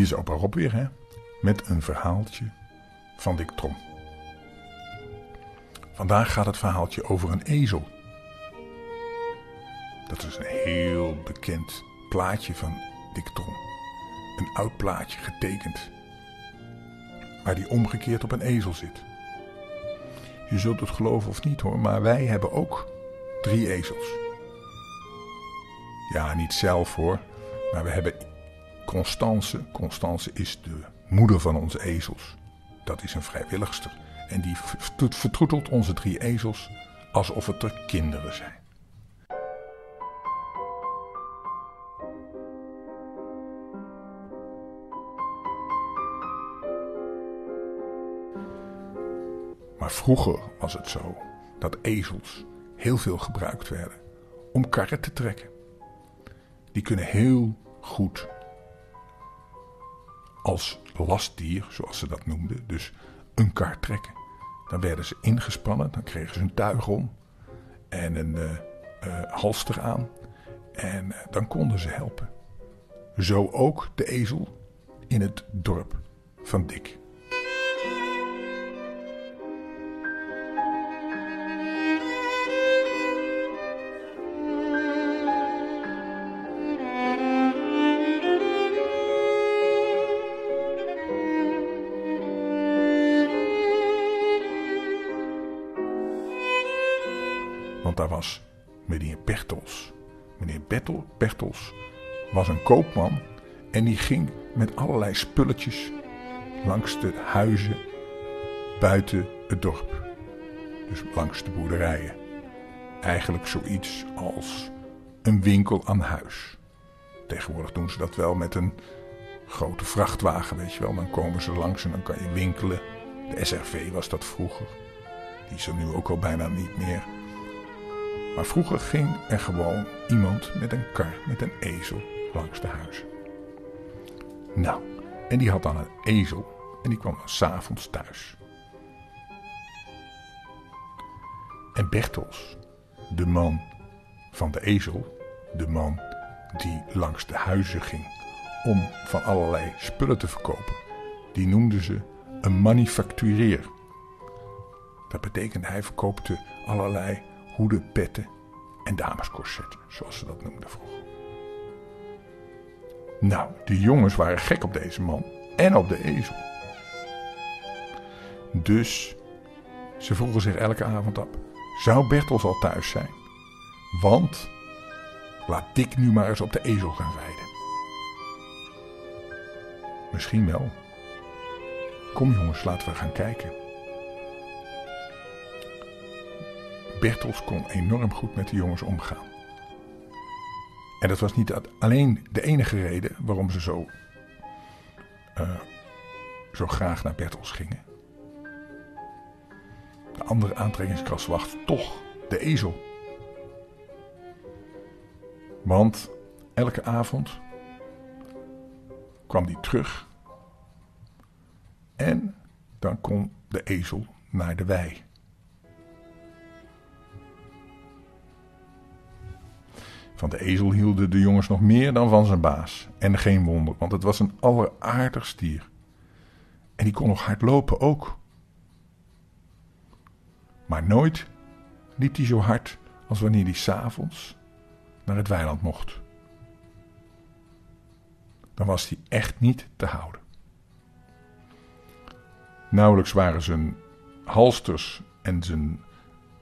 Hier is opa Rob weer, hè? Met een verhaaltje van Dick Trom. Vandaag gaat het verhaaltje over een ezel. Dat is een heel bekend plaatje van Dick Trom. Een oud plaatje, getekend. Waar die omgekeerd op een ezel zit. Je zult het geloven of niet hoor, maar wij hebben ook drie ezels. Ja, niet zelf hoor, maar we hebben Constance. Constance is de moeder van onze ezels. Dat is een vrijwilligster. En die vertroetelt onze drie ezels alsof het er kinderen zijn. Maar vroeger was het zo dat ezels heel veel gebruikt werden om karren te trekken. Die kunnen heel goed als lastdier, zoals ze dat noemden, dus een kar trekken. Dan werden ze ingespannen, dan kregen ze een tuig om en een uh, uh, halster aan en uh, dan konden ze helpen. Zo ook de ezel in het dorp van Dick. Want daar was meneer Bertels. Meneer Bertel, Bertels was een koopman en die ging met allerlei spulletjes langs de huizen buiten het dorp. Dus langs de boerderijen. Eigenlijk zoiets als een winkel aan huis. Tegenwoordig doen ze dat wel met een grote vrachtwagen, weet je wel. Dan komen ze langs en dan kan je winkelen. De SRV was dat vroeger. Die is er nu ook al bijna niet meer. Maar vroeger ging er gewoon iemand met een kar, met een ezel, langs de huizen. Nou, en die had dan een ezel en die kwam dan s'avonds thuis. En Bertels, de man van de ezel, de man die langs de huizen ging om van allerlei spullen te verkopen, die noemden ze een manufactureer. Dat betekende hij verkoopte allerlei hoeden, petten en damescorsetten, zoals ze dat noemden vroeger. Nou, de jongens waren gek op deze man en op de ezel. Dus ze vroegen zich elke avond af: zou Bertels al thuis zijn? Want laat Dick nu maar eens op de ezel gaan rijden. Misschien wel. Kom jongens, laten we gaan kijken. Bertels kon enorm goed met de jongens omgaan. En dat was niet alleen de enige reden waarom ze zo, uh, zo graag naar Bertels gingen. De andere aantrekkingskracht was toch de ezel. Want elke avond kwam die terug en dan kon de ezel naar de wei. Van de ezel hielden de jongens nog meer dan van zijn baas. En geen wonder, want het was een alleraardigst dier. En die kon nog hard lopen ook. Maar nooit liep hij zo hard als wanneer hij s'avonds naar het weiland mocht. Dan was hij echt niet te houden. Nauwelijks waren zijn halsters en zijn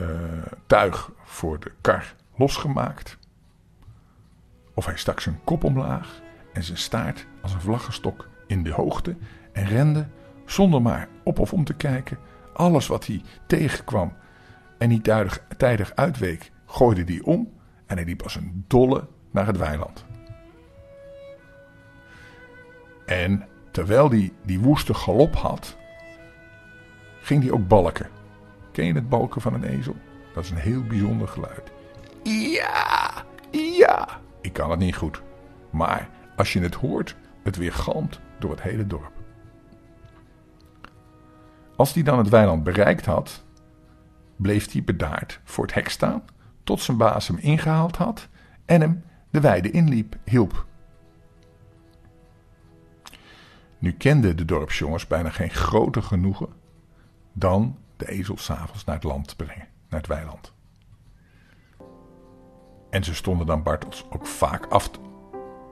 uh, tuig voor de kar losgemaakt of hij stak zijn kop omlaag en zijn staart als een vlaggenstok in de hoogte en rende, zonder maar op of om te kijken, alles wat hij tegenkwam en niet tijdig, uitweek, gooide hij om en hij liep als een dolle naar het weiland. En terwijl hij die woeste galop had, ging hij ook balken. Ken je het balken van een ezel? Dat is een heel bijzonder geluid. Ja, ja, ik kan het niet goed. Maar als je het hoort, het weer galmt door het hele dorp. Als hij dan het weiland bereikt had, bleef hij bedaard voor het hek staan, tot zijn baas hem ingehaald had en hem de weide inliep, hielp. Nu kenden de dorpsjongens bijna geen groter genoegen dan de ezel s'avonds naar het land te brengen, naar het weiland. En ze stonden dan Bartels ook vaak af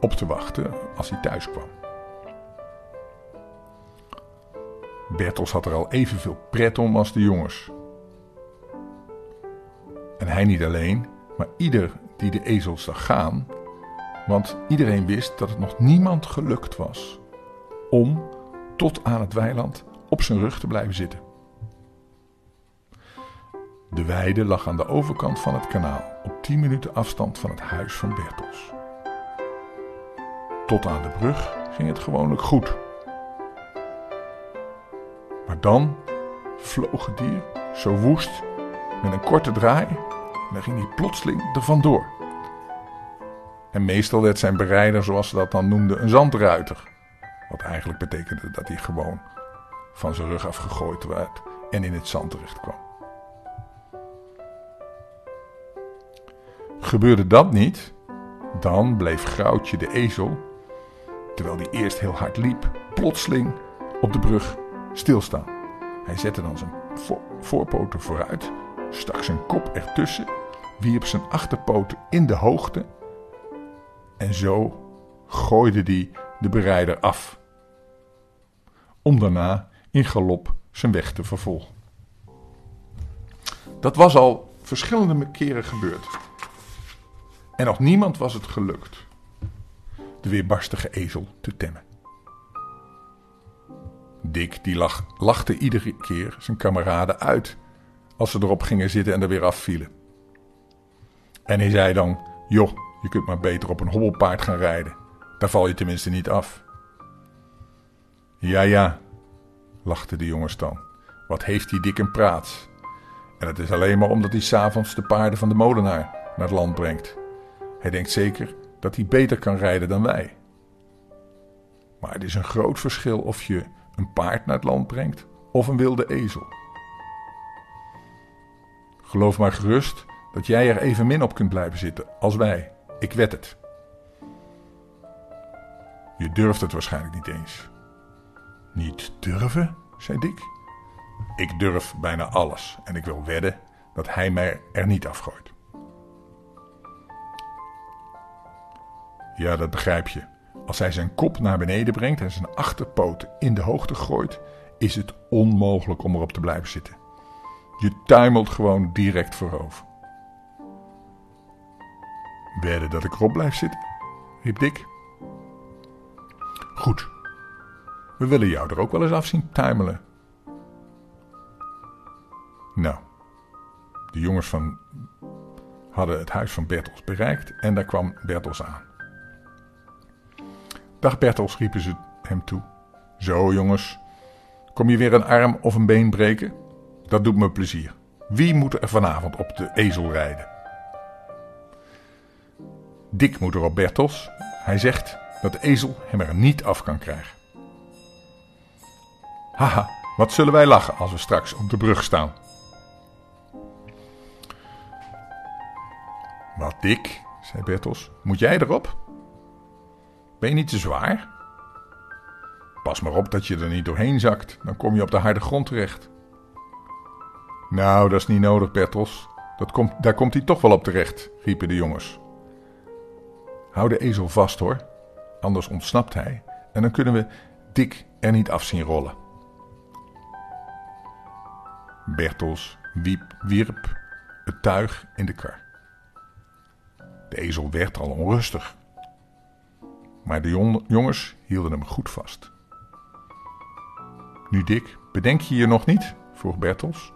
op te wachten als hij thuis kwam. Bertels had er al evenveel pret om als de jongens. En hij niet alleen, maar ieder die de ezel zag gaan, want iedereen wist dat het nog niemand gelukt was om tot aan het weiland op zijn rug te blijven zitten. De weide lag aan de overkant van het kanaal, 10 minuten afstand van het huis van Bertels. Tot aan de brug ging het gewoonlijk goed. Maar dan vloog het dier zo woest met een korte draai en dan ging hij plotseling er vandoor. En meestal werd zijn berijder, zoals ze dat dan noemden, een zandruiter. Wat eigenlijk betekende dat hij gewoon van zijn rug afgegooid werd en in het zand terecht kwam. Gebeurde dat niet, dan bleef Groutje de ezel, terwijl hij eerst heel hard liep, plotseling op de brug stilstaan. Hij zette dan zijn voorpoten vooruit, stak zijn kop ertussen, wierp zijn achterpoten in de hoogte en zo gooide hij de berijder af. Om daarna in galop zijn weg te vervolgen. Dat was al verschillende keren gebeurd. En nog niemand was het gelukt de weerbarstige ezel te temmen. Dick die lach, lachte iedere keer zijn kameraden uit als ze erop gingen zitten en er weer afvielen. En hij zei dan: Joh, je kunt maar beter op een hobbelpaard gaan rijden. Daar val je tenminste niet af. Ja, ja, lachten de jongens dan. Wat heeft die dik een praat? En het is alleen maar omdat hij s'avonds de paarden van de molenaar naar het land brengt. Hij denkt zeker dat hij beter kan rijden dan wij. Maar het is een groot verschil of je een paard naar het land brengt of een wilde ezel. Geloof maar gerust dat jij er even min op kunt blijven zitten als wij. Ik wed het. Je durft het waarschijnlijk niet eens. Niet durven, zei Dick. Ik durf bijna alles en ik wil wedden dat hij mij er niet afgooit. Ja, dat begrijp je. Als hij zijn kop naar beneden brengt en zijn achterpoten in de hoogte gooit, is het onmogelijk om erop te blijven zitten. Je tuimelt gewoon direct voorover. Wedden dat ik erop blijf zitten? riep Dick. Goed. We willen jou er ook wel eens af zien tuimelen. Nou, de jongens van hadden het huis van Bertels bereikt en daar kwam Bertels aan. Dag Bertels, riepen ze hem toe. Zo jongens, kom je weer een arm of een been breken? Dat doet me plezier. Wie moet er vanavond op de ezel rijden? Dick moet er op Bertels. Hij zegt dat de ezel hem er niet af kan krijgen. Haha, wat zullen wij lachen als we straks op de brug staan. Wat Dick, zei Bertels, moet jij erop? Ben je niet te zwaar? Pas maar op dat je er niet doorheen zakt, dan kom je op de harde grond terecht. Nou, dat is niet nodig, Bertels. Dat komt, daar komt hij toch wel op terecht, riepen de jongens. Hou de ezel vast hoor, anders ontsnapt hij en dan kunnen we Dick er niet af zien rollen. Bertels wiep, wierp het tuig in de kar. De ezel werd al onrustig maar de jongens hielden hem goed vast. Nu Dick, bedenk je je nog niet? vroeg Bertels.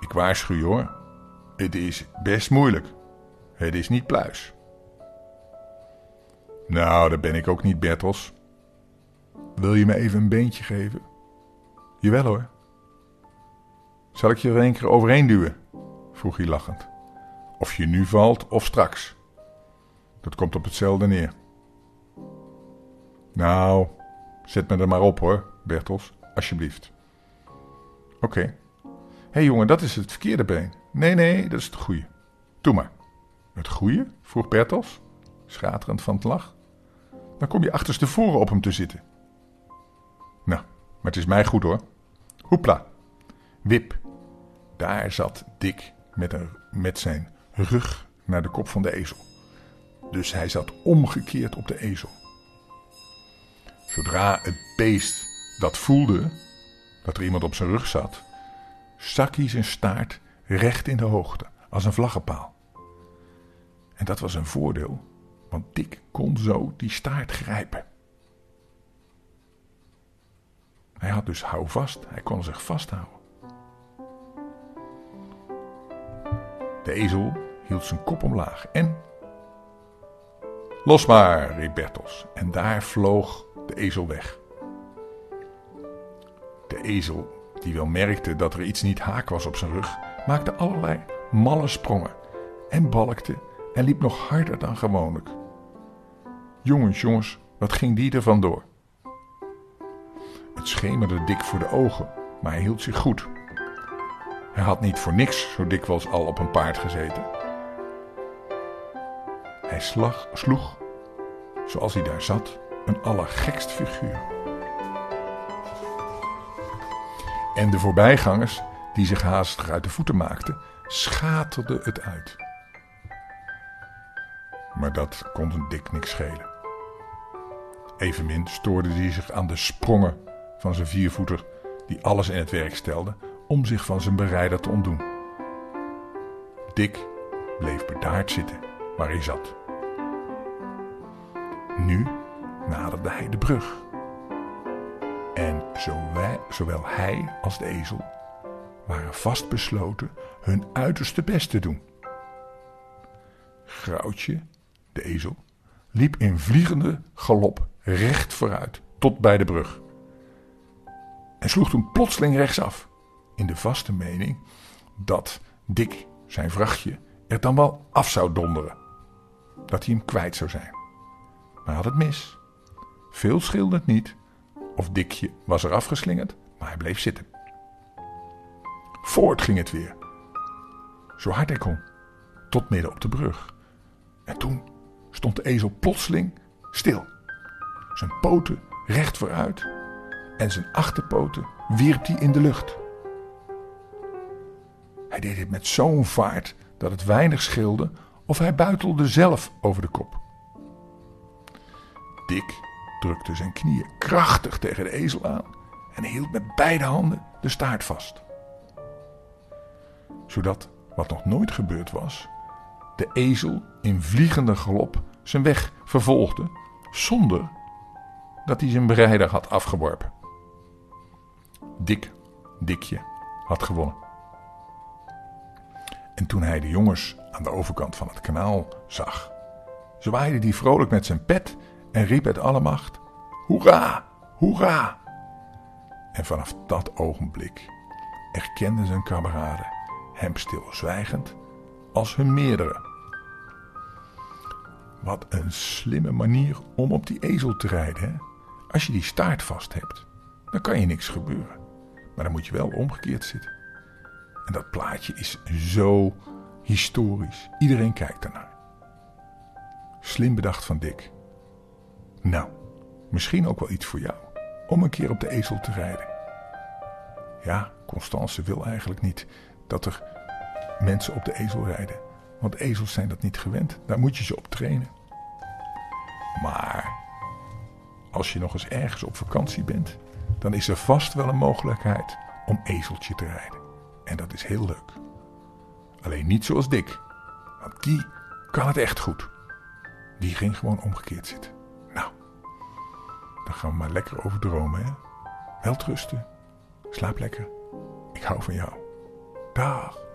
Ik waarschuw je hoor, het is best moeilijk. Het is niet pluis. Nou, dat ben ik ook niet, Bertels. Wil je me even een beentje geven? Jawel hoor. Zal ik je er een keer overheen duwen? vroeg hij lachend. Of je nu valt of straks. Dat komt op hetzelfde neer. Nou, zet me er maar op hoor, Bertels, alsjeblieft. Oké. Hé hey, jongen, dat is het verkeerde been. Nee, nee, dat is het goede. Doe maar. Het goede? vroeg Bertels, schaterend van het lach. Dan kom je achterstevoren op hem te zitten. het is mij goed hoor. Hoepla. Wip. Daar zat Dick met, een, met zijn rug naar de kop van de ezel. Dus hij zat omgekeerd op de ezel. Zodra het beest dat voelde dat er iemand op zijn rug zat, stak hij zijn staart recht in de hoogte, als een vlaggenpaal. En dat was een voordeel, want Dick kon zo die staart grijpen. Hij had dus houvast, hij kon zich vasthouden. De ezel hield zijn kop omlaag en. Los maar, riep Bertels, en daar vloog de ezel weg. De ezel, die wel merkte dat er iets niet haak was op zijn rug, maakte allerlei malle sprongen en balkte en liep nog harder dan gewoonlijk. Jongens, jongens, wat ging die er vandoor? Het schemerde dik voor de ogen, maar hij hield zich goed. Hij had niet voor niks zo dikwijls al op een paard gezeten. Hij slag, sloeg, zoals hij daar zat, een allergekst figuur. En de voorbijgangers, die zich haastig uit de voeten maakten, schaterden het uit. Maar dat kon een dik niks schelen. Evenmin stoorde hij zich aan de sprongen van zijn viervoeter, die alles in het werk stelde om zich van zijn berijder te ontdoen. Dick bleef bedaard zitten waar hij zat. Nu hij de brug. En zowel hij als de ezel waren vastbesloten hun uiterste best te doen. Groutje, de ezel, liep in vliegende galop recht vooruit tot bij de brug. En sloeg toen plotseling rechtsaf, in de vaste mening dat Dick zijn vrachtje er dan wel af zou donderen. Dat hij hem kwijt zou zijn. Maar hij had het mis. Veel scheelde het niet of Dickje was er afgeslingerd, maar hij bleef zitten. Voort ging het weer, zo hard hij kon, tot midden op de brug. En toen stond de ezel plotseling stil. Zijn poten recht vooruit en zijn achterpoten wierp hij in de lucht. Hij deed dit met zo'n vaart dat het weinig scheelde of hij buitelde zelf over de kop. Dick drukte zijn knieën krachtig tegen de ezel aan en hield met beide handen de staart vast. Zodat, wat nog nooit gebeurd was, de ezel in vliegende galop zijn weg vervolgde zonder dat hij zijn berijder had afgeworpen. Dik, Dikje had gewonnen. En toen hij de jongens aan de overkant van het kanaal zag, zwaaide hij vrolijk met zijn pet en riep uit alle macht: Hoera, hoera! En vanaf dat ogenblik erkenden zijn kameraden hem stilzwijgend als hun meerdere. Wat een slimme manier om op die ezel te rijden. Hè? Als je die staart vast hebt, dan kan je niks gebeuren. Maar dan moet je wel omgekeerd zitten. En dat plaatje is zo historisch. Iedereen kijkt ernaar. Slim bedacht van Dick. Nou, misschien ook wel iets voor jou. Om een keer op de ezel te rijden. Ja, Constance wil eigenlijk niet dat er mensen op de ezel rijden. Want ezels zijn dat niet gewend. Daar moet je ze op trainen. Maar als je nog eens ergens op vakantie bent, dan is er vast wel een mogelijkheid om ezeltje te rijden. En dat is heel leuk. Alleen niet zoals Dick. Want die kan het echt goed. Die ging gewoon omgekeerd zitten. Gaan maar lekker over dromen, hè? Welterusten. Slaap lekker. Ik hou van jou. Dag.